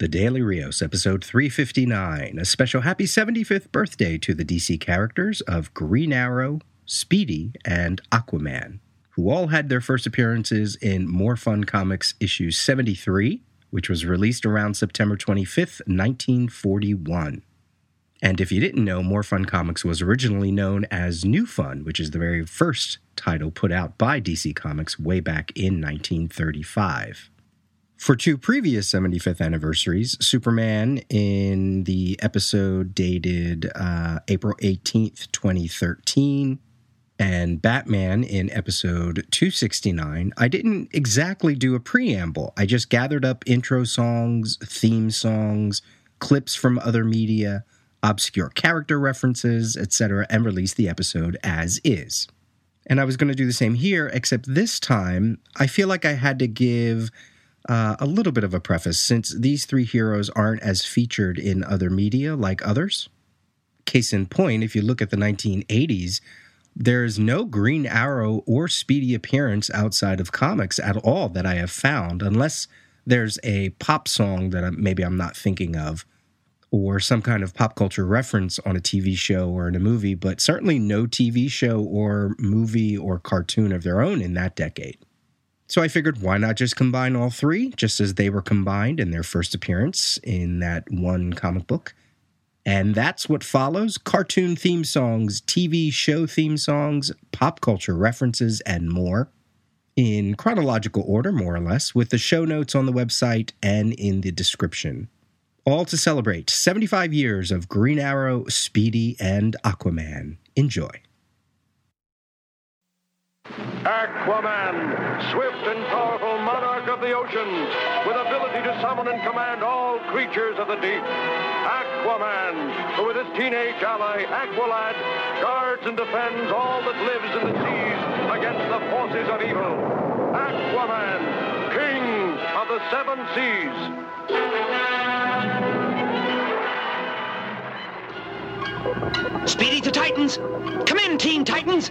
The Daily Rios, episode 359, a special happy 75th birthday to the DC characters of Green Arrow, Speedy, and Aquaman, who all had their first appearances in More Fun Comics issue 73, which was released around September 25th, 1941. And if you didn't know, More Fun Comics was originally known as New Fun, which is the very first title put out by DC Comics way back in 1935. For two previous 75th anniversaries, Superman in the episode dated uh, April 18th, 2013, and Batman in episode 269, I didn't exactly do a preamble. I just gathered up intro songs, theme songs, clips from other media, obscure character references, etc., and released the episode as is. And I was going to do the same here, except this time I feel like I had to give uh, a little bit of a preface since these three heroes aren't as featured in other media like others. Case in point, if you look at the 1980s, there's no Green Arrow or Speedy appearance outside of comics at all that I have found, unless there's a pop song that maybe I'm not thinking of, or some kind of pop culture reference on a TV show or in a movie, but certainly no TV show or movie or cartoon of their own in that decade. So I figured why not just combine all three, just as they were combined in their first appearance in that one comic book. And that's what follows cartoon theme songs, TV show theme songs, pop culture references, and more. In chronological order, more or less, with the show notes on the website and in the description. All to celebrate 75 years of Green Arrow, Speedy, and Aquaman. Enjoy. Aquaman, swift and powerful monarch of the oceans, with ability to summon and command all creatures of the deep. Aquaman, who with his teenage ally, Aqualad, guards and defends all that lives in the seas against the forces of evil. Aquaman, king of the seven seas. Speedy to Titans! Come in, Teen Titans!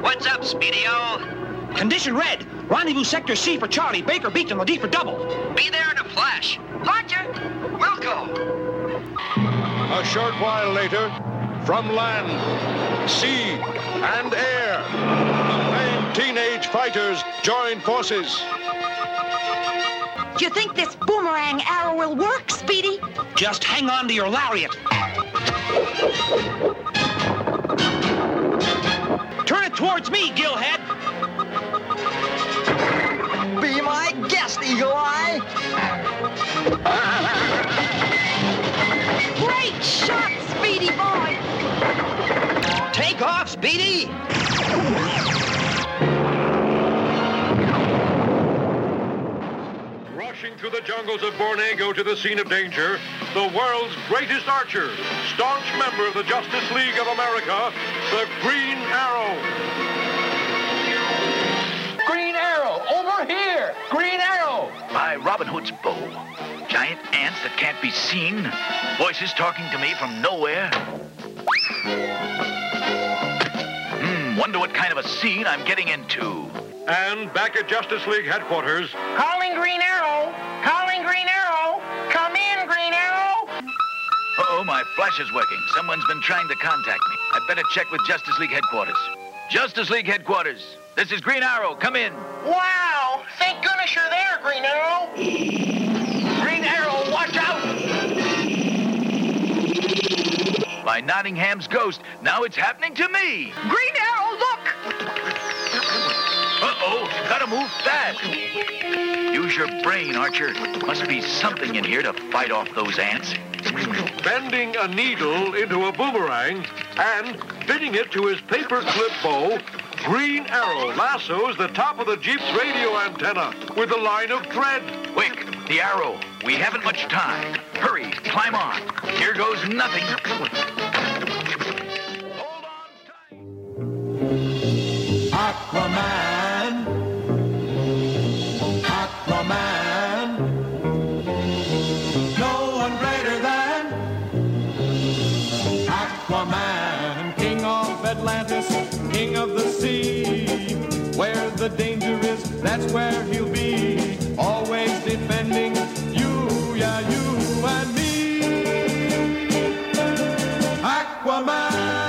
What's up, Speedio? Condition red. Rendezvous Sector C for Charlie. Baker Beach on the D for double. Be there in a flash. Roger. We'll go. A short while later, from land, sea, and air, the famed teenage fighters join forces. Do you think this boomerang arrow will work, Speedy? Just hang on to your lariat. Turn it towards me, Gillhead. Be my guest, Eagle Eye. Great shot, Speedy boy. Take off, Speedy. Rushing through the jungles of Borneo to the scene of danger, the world's greatest archer, staunch member of the Justice League of America, the Green Arrow. Green Arrow, over here! Green Arrow! By Robin Hood's bow. Giant ants that can't be seen. Voices talking to me from nowhere. Hmm, wonder what kind of a scene I'm getting into. And back at Justice League headquarters, Calling Green Arrow! Calling flash is working. Someone's been trying to contact me. I'd better check with Justice League headquarters. Justice League headquarters. This is Green Arrow. Come in. Wow! Thank goodness you're there, Green Arrow! Green Arrow, watch out! By Nottingham's ghost. Now it's happening to me. Green Arrow, look! Uh-oh, gotta move fast. Use your brain, Archer. Must be something in here to fight off those ants. Bending a needle into a boomerang and fitting it to his paperclip bow, Green Arrow lassos the top of the Jeep's radio antenna with a line of thread. Quick, the arrow. We haven't much time. Hurry, climb on. Here goes nothing. Hold on tight. Aquaman. Aquaman. where he'll be, always defending you, yeah, you and me. Aquaman,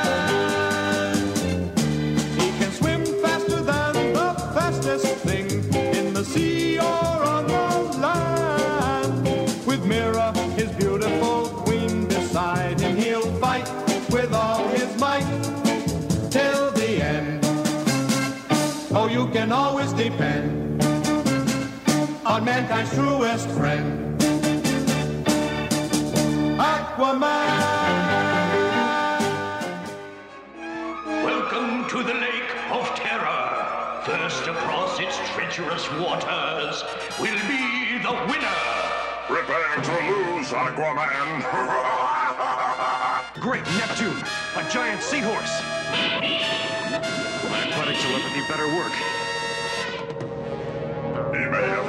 he can swim faster than the fastest thing in the sea or on the land. With Mera, his beautiful queen, beside him, he'll fight with all his might till the end. Oh, you can always depend on mankind's truest friend. Aquaman! Welcome to the Lake of Terror. First across its treacherous waters will be the winner. Prepare to lose, Aquaman. Great Neptune! A giant seahorse! Aquatic telepathy better work. he may have gotten away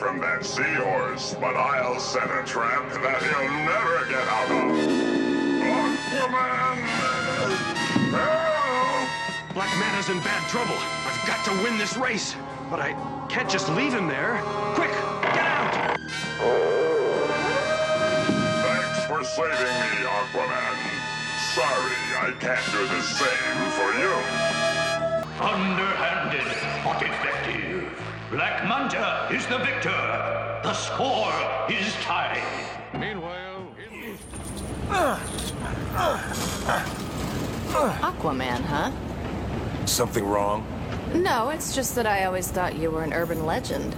from that seahorse, but I'll set a trap that he'll never get out of. Aquaman! Help! Black Manta's in bad trouble. I've got to win this race. But I can't just leave him there. Quick, get out! Thanks for saving me, Aquaman. Sorry, I can't do the same for you. Underhanded, but effective. Black Manta is the victor. The score is tied. Meanwhile, Aquaman, huh? Something wrong? No, it's just that I always thought you were an urban legend.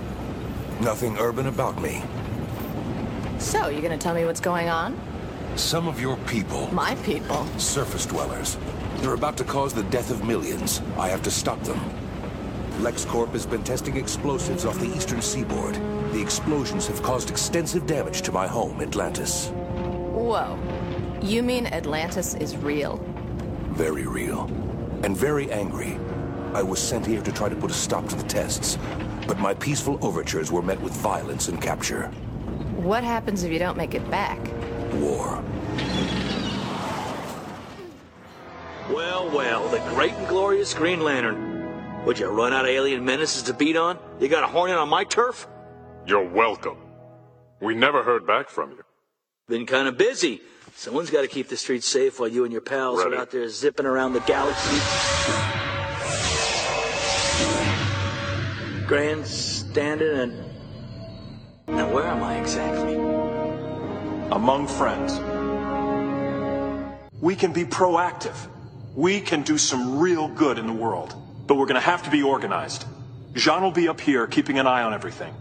Nothing urban about me. So, you gonna tell me what's going on? Some of your people, My people. surface dwellers, they're about to cause the death of millions. I have to stop them. LexCorp has been testing explosives off the eastern seaboard. The explosions have caused extensive damage to my home, Atlantis. Whoa. You mean Atlantis is real? Very real. And very angry. I was sent here to try to put a stop to the tests. But my peaceful overtures were met with violence and capture. What happens if you don't make it back? War. Well, well, the great and glorious Green Lantern. Would you run out of alien menaces to beat on? You got a hornet on my turf? you're welcome. We never heard back from you. Been kind of busy. Someone's got to keep the streets safe while you and your pals Ready. are out there zipping around the galaxy. Grandstanding and. Now, where am I exactly? among friends. We can be proactive. We can do some real good in the world. But we're going to have to be organized. J'onn will be up here keeping an eye on everything.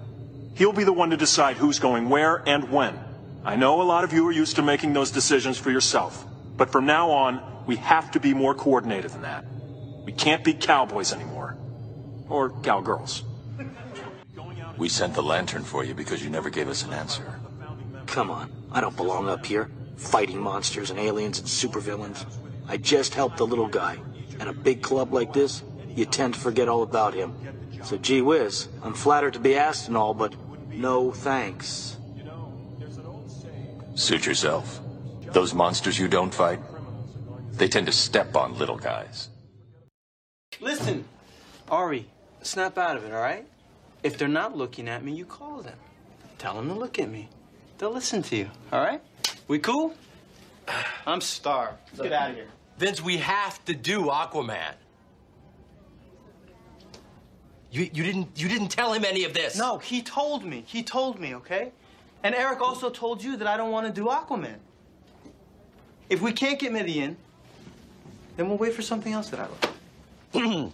He'll be the one to decide who's going where and when. I know a lot of you are used to making those decisions for yourself. But from now on, we have to be more coordinated than that. We can't be cowboys anymore. Or cowgirls. We sent the lantern for you because you never gave us an answer. Come on, I don't belong up here, fighting monsters and aliens and supervillains. I just helped the little guy. and a big club like this, you tend to forget all about him. So gee whiz, I'm flattered to be asked and all, but no thanks. Suit yourself. Those monsters you don't fight, they tend to step on little guys. Listen, Ari, snap out of it, all right? If they're not looking at me, you call them. Tell them to look at me. They'll listen to you, all right? We cool? I'm starved. Let's get out of here. Vince, we have to do Aquaman. You, you didn't you didn't tell him any of this. No, he told me. He told me, okay? And Eric also told you that I don't want to do Aquaman. If we can't get Mitty in, then we'll wait for something else that I like.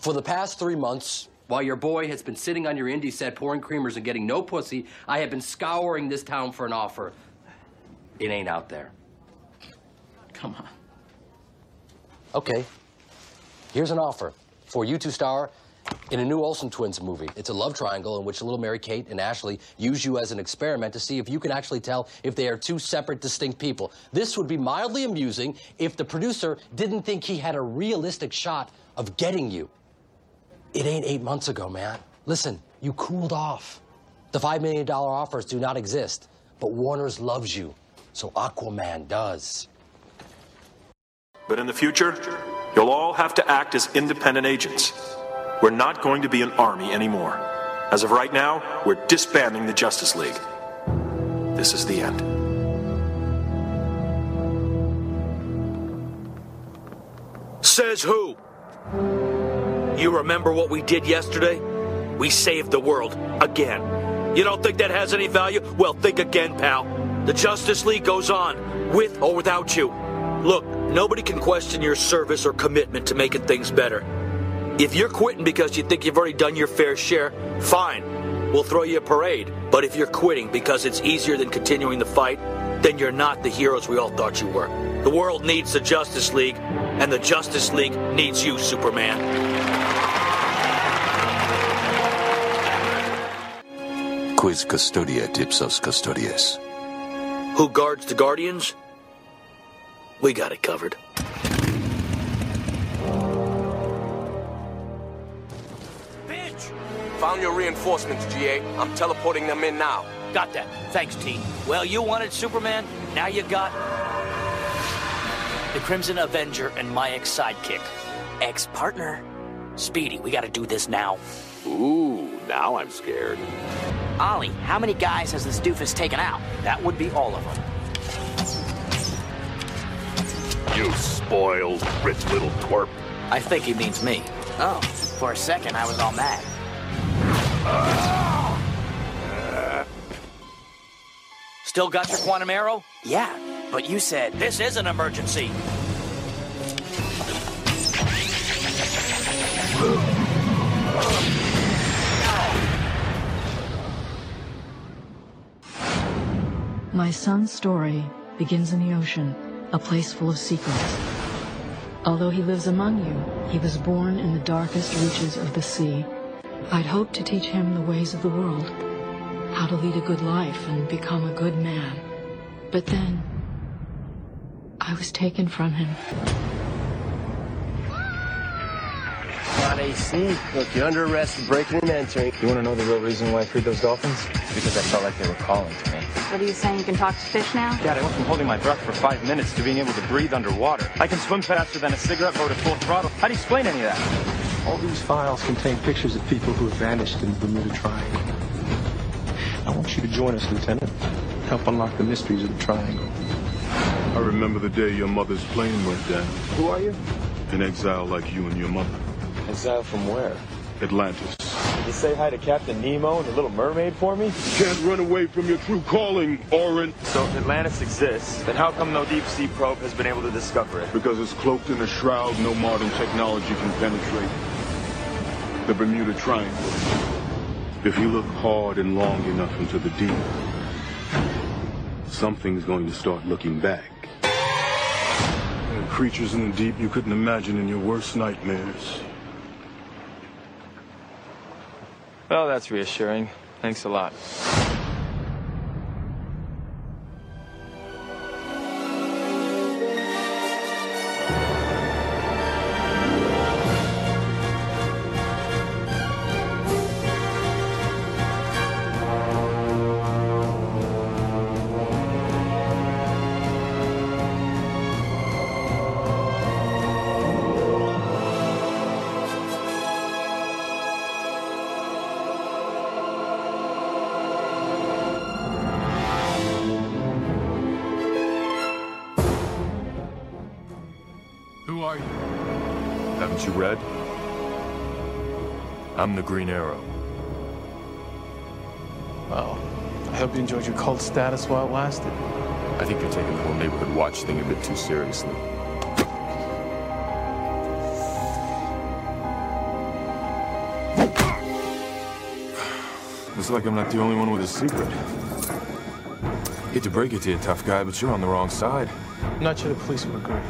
For the past three months, while your boy has been sitting on your indie set pouring creamers and getting no pussy, I have been scouring this town for an offer. It ain't out there. Come on. Okay. Here's an offer for you to star in a new Olsen Twins movie. It's a love triangle in which little Mary Kate and Ashley use you as an experiment to see if you can actually tell if they are two separate, distinct people. This would be mildly amusing if the producer didn't think he had a realistic shot of getting you. It ain't eight months ago, man. Listen, you cooled off. The $5 million offers do not exist, but Warner's loves you, so Aquaman does. But in the future, you'll all have to act as independent agents. We're not going to be an army anymore. As of right now, we're disbanding the Justice League. This is the end. Says who? You remember what we did yesterday? We saved the world again. You don't think that has any value? Well, think again, pal. The Justice League goes on, with or without you. Look, nobody can question your service or commitment to making things better. If you're quitting because you think you've already done your fair share, fine. We'll throw you a parade. But if you're quitting because it's easier than continuing the fight, then you're not the heroes we all thought you were. The world needs the Justice League, and the Justice League needs you, Superman. Quis custodiet ipsos custodes. Who guards the Guardians? We got it covered. Bitch! Found your reinforcements, GA. I'm teleporting them in now. Got that. Thanks, T. Well, you wanted Superman. Now you got the Crimson Avenger and my ex-sidekick. Ex-partner. Speedy, we gotta do this now. Ooh, now I'm scared. Ollie, how many guys has this doofus taken out? That would be all of them. You spoiled, rich little twerp. I think he means me. Oh, for a second I was all mad. Still got your quantum arrow? Yeah, but you said... This is an emergency. My son's story begins in the ocean, a place full of secrets. Although he lives among you, he was born in the darkest reaches of the sea. I'd hoped to teach him the ways of the world, how to lead a good life and become a good man. But then, I was taken from him. On AC. Look, you're under arrest for breaking and entering. You want to know the real reason why I freed those dolphins? Because I felt like they were calling to me. What are you saying? You can talk to fish now? Dad, I went from holding my breath for five minutes to being able to breathe underwater. I can swim faster than a cigarette boat at full throttle. How do you explain any of that? All these files contain pictures of people who have vanished in the Bermuda Triangle. I want you to join us, Lieutenant. Help unlock the mysteries of the Triangle. I remember the day your mother's plane went down. Who are you? An exile like you and your mother. Exile from where? Atlantis. You say hi to Captain Nemo and the Little Mermaid for me? You can't run away from your true calling, Orin. So if Atlantis exists, then how come no deep sea probe has been able to discover it? Because it's cloaked in a shroud no modern technology can penetrate. The Bermuda Triangle. If you look hard and long enough into the deep, something's going to start looking back. There are creatures in the deep you couldn't imagine in your worst nightmares. Well, that's reassuring. Thanks a lot. You read? I'm the Green Arrow. Well, I hope you enjoyed your cult status while it lasted. I think you're taking the whole neighborhood watch thing a bit too seriously. Looks like I'm not the only one with a secret. Hate to break it to you, tough guy, but you're on the wrong side. I'm not sure the police would agree.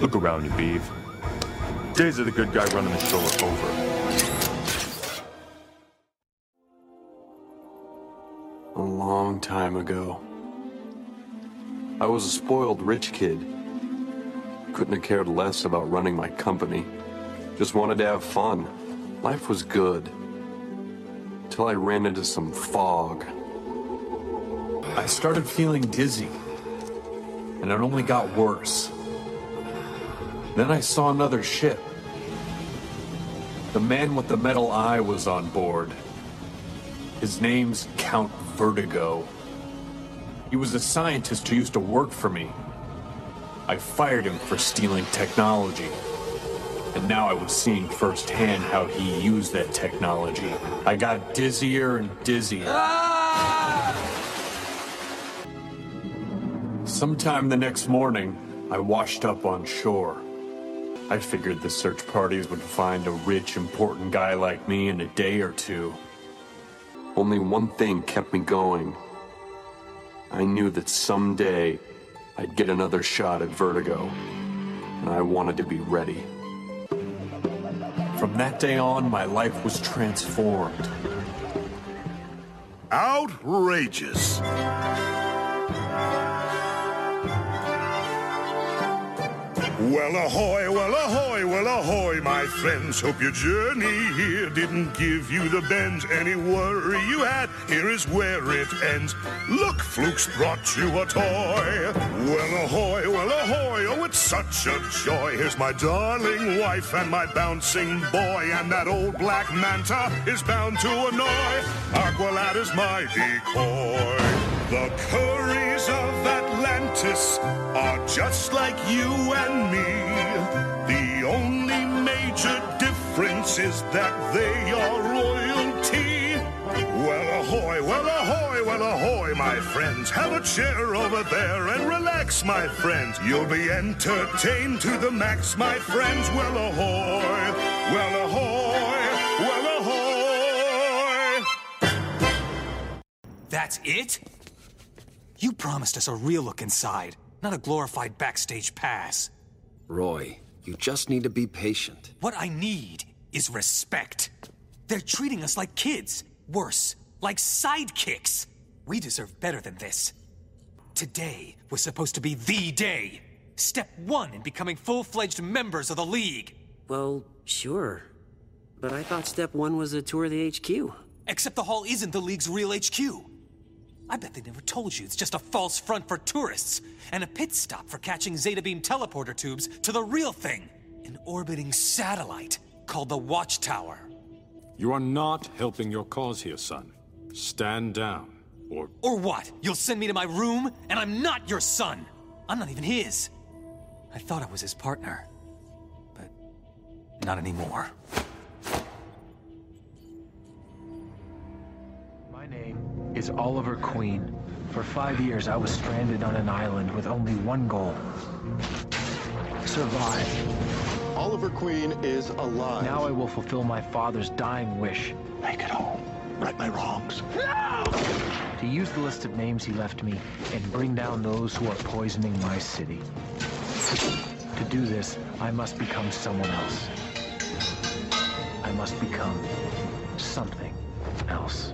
Look around you, Beeve. Days of the good guy running the show are over. A long time ago. I was a spoiled rich kid. Couldn't have cared less about running my company. Just wanted to have fun. Life was good. Till I ran into some fog. I started feeling dizzy, and it only got worse. Then I saw another ship. The man with the metal eye was on board. His name's Count Vertigo. He was a scientist who used to work for me. I fired him for stealing technology. And now I was seeing firsthand how he used that technology. I got dizzier and dizzier. Sometime the next morning, I washed up on shore. I figured the search parties would find a rich, important guy like me in a day or two. Only one thing kept me going. I knew that someday I'd get another shot at Vertigo, and I wanted to be ready. From that day on, my life was transformed. Outrageous. Well, ahoy, well, ahoy, well, ahoy, my friends. Hope your journey here didn't give you the bends. Any worry you had, here is where it ends. Look, Fluke's brought you a toy. Well, ahoy, well, ahoy, oh, it's such a joy. Here's my darling wife and my bouncing boy. And that old black manta is bound to annoy. Aqualad is my decoy. The Curries of Atlantis are just like you and me. The only major difference is that they are royalty. Well, ahoy, well, ahoy, well, ahoy, my friends. Have a chair over there and relax, my friends. You'll be entertained to the max, my friends. Well, ahoy, well, ahoy, well, ahoy. That's it? You promised us a real look inside, not a glorified backstage pass. Roy, you just need to be patient. What I need is respect. They're treating us like kids. Worse, like sidekicks. We deserve better than this. Today was supposed to be the day. Step one in becoming full-fledged members of the League. Well, sure. But I thought step one was a tour of the HQ. Except the hall isn't the League's real HQ. I bet they never told you it's just a false front for tourists and a pit stop for catching Zeta Beam teleporter tubes to the real thing an orbiting satellite called the Watchtower. You are not helping your cause here, son. Stand down, or. Or what? You'll send me to my room, and I'm not your son! I'm not even his. I thought I was his partner. But not anymore. Is Oliver Queen. For five years, I was stranded on an island with only one goal. Survive. Oliver Queen is alive. Now I will fulfill my father's dying wish. Make it home. Right my wrongs. No! To use the list of names he left me and bring down those who are poisoning my city. To do this, I must become someone else. I must become something else.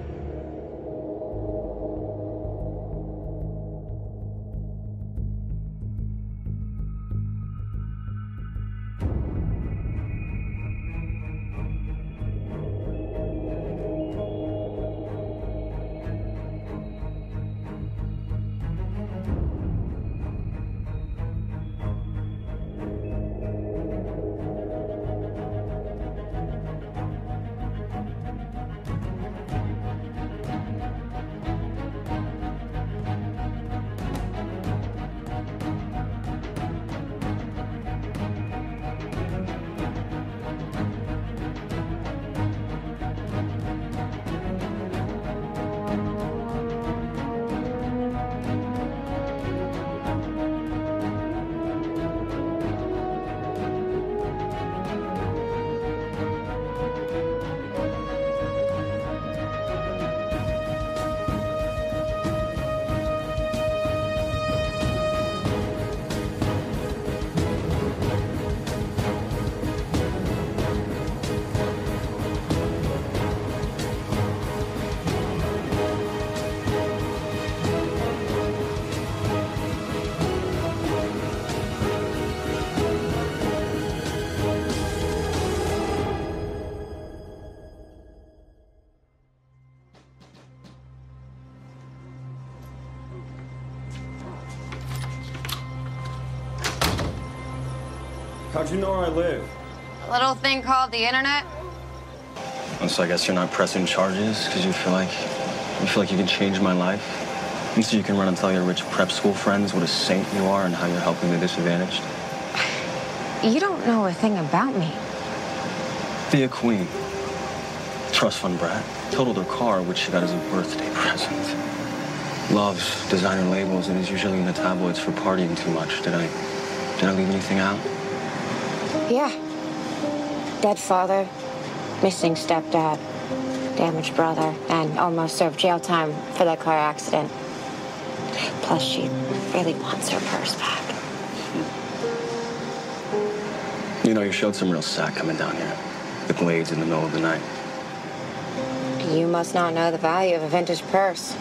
How'd you know where I live? A little thing called the internet? And so I guess you're not pressing charges because you feel like you feel like you can change my life. And so you can run and tell your rich prep school friends what a saint you are and how you're helping the disadvantaged. You don't know a thing about me. Thea Queen. Trust fund brat. Totaled her car, which she got as a birthday present. Loves designer labels and is usually in the tabloids for partying too much. Did I did I leave anything out? Yeah. Dead father, missing stepdad, damaged brother, and almost served jail time for that car accident. Plus, she really wants her purse back. You know, you showed some real sack coming down here. The glades in the middle of the night. You must not know the value of a vintage purse.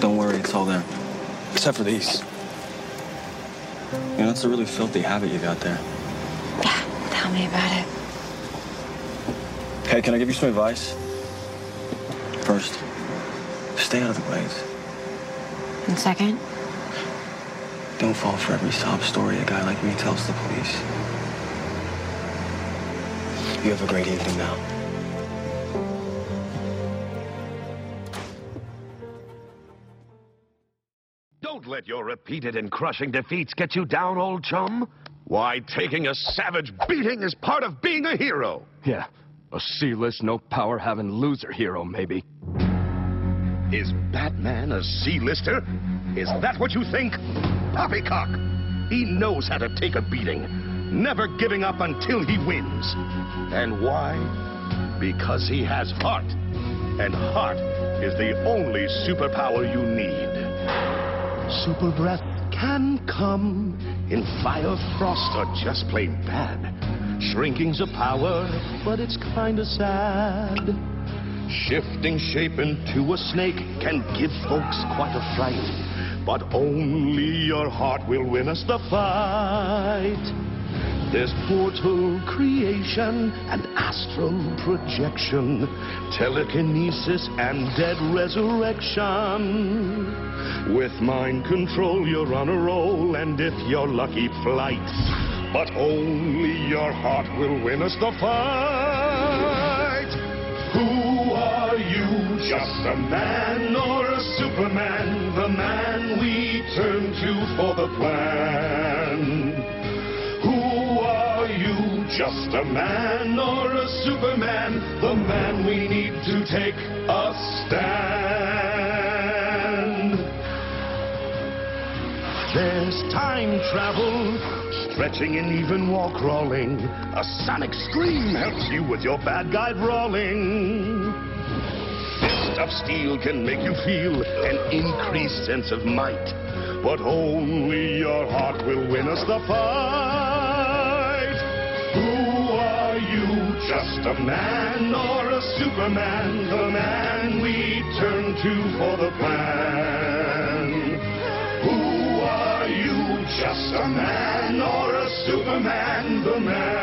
Don't worry, it's all there. Except for these. That's a really filthy habit you got there. Yeah, tell me about it. Hey, can I give you some advice? First, stay out of the glades. And second, Don't fall for every sob story a guy like me tells the police. You have a great evening now. Let your repeated and crushing defeats get you down, old chum. Why, taking a savage beating is part of being a hero. Yeah, a C-list, no power having loser hero, maybe. Is Batman a C-lister? Is that what you think? Poppycock! He knows how to take a beating, never giving up until he wins. And why? Because he has heart. And heart is the only superpower you need. Super breath can come in fire, frost, or just plain bad. Shrinking's a power, but it's kinda sad. Shifting shape into a snake can give folks quite a fright. But only your heart will win us the fight. There's portal creation and astral projection, telekinesis and dead resurrection. With mind control, you're on a roll, and if you're lucky, flight. But only your heart will win us the fight. Who are you? Just a man or a superman? The man we turn to for the plan. Just a man or a superman? The man we need to take a stand. There's time travel, stretching and even while crawling. A sonic scream helps you with your bad guy brawling. Fist of steel can make you feel an increased sense of might. But only your heart will win us the fight. Just a man or a superman? The man we turn to for the plan. Who are you? Just a man or a superman? The man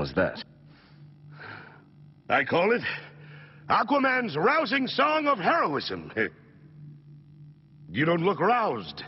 was that? I call it Aquaman's rousing song of heroism. You don't look roused.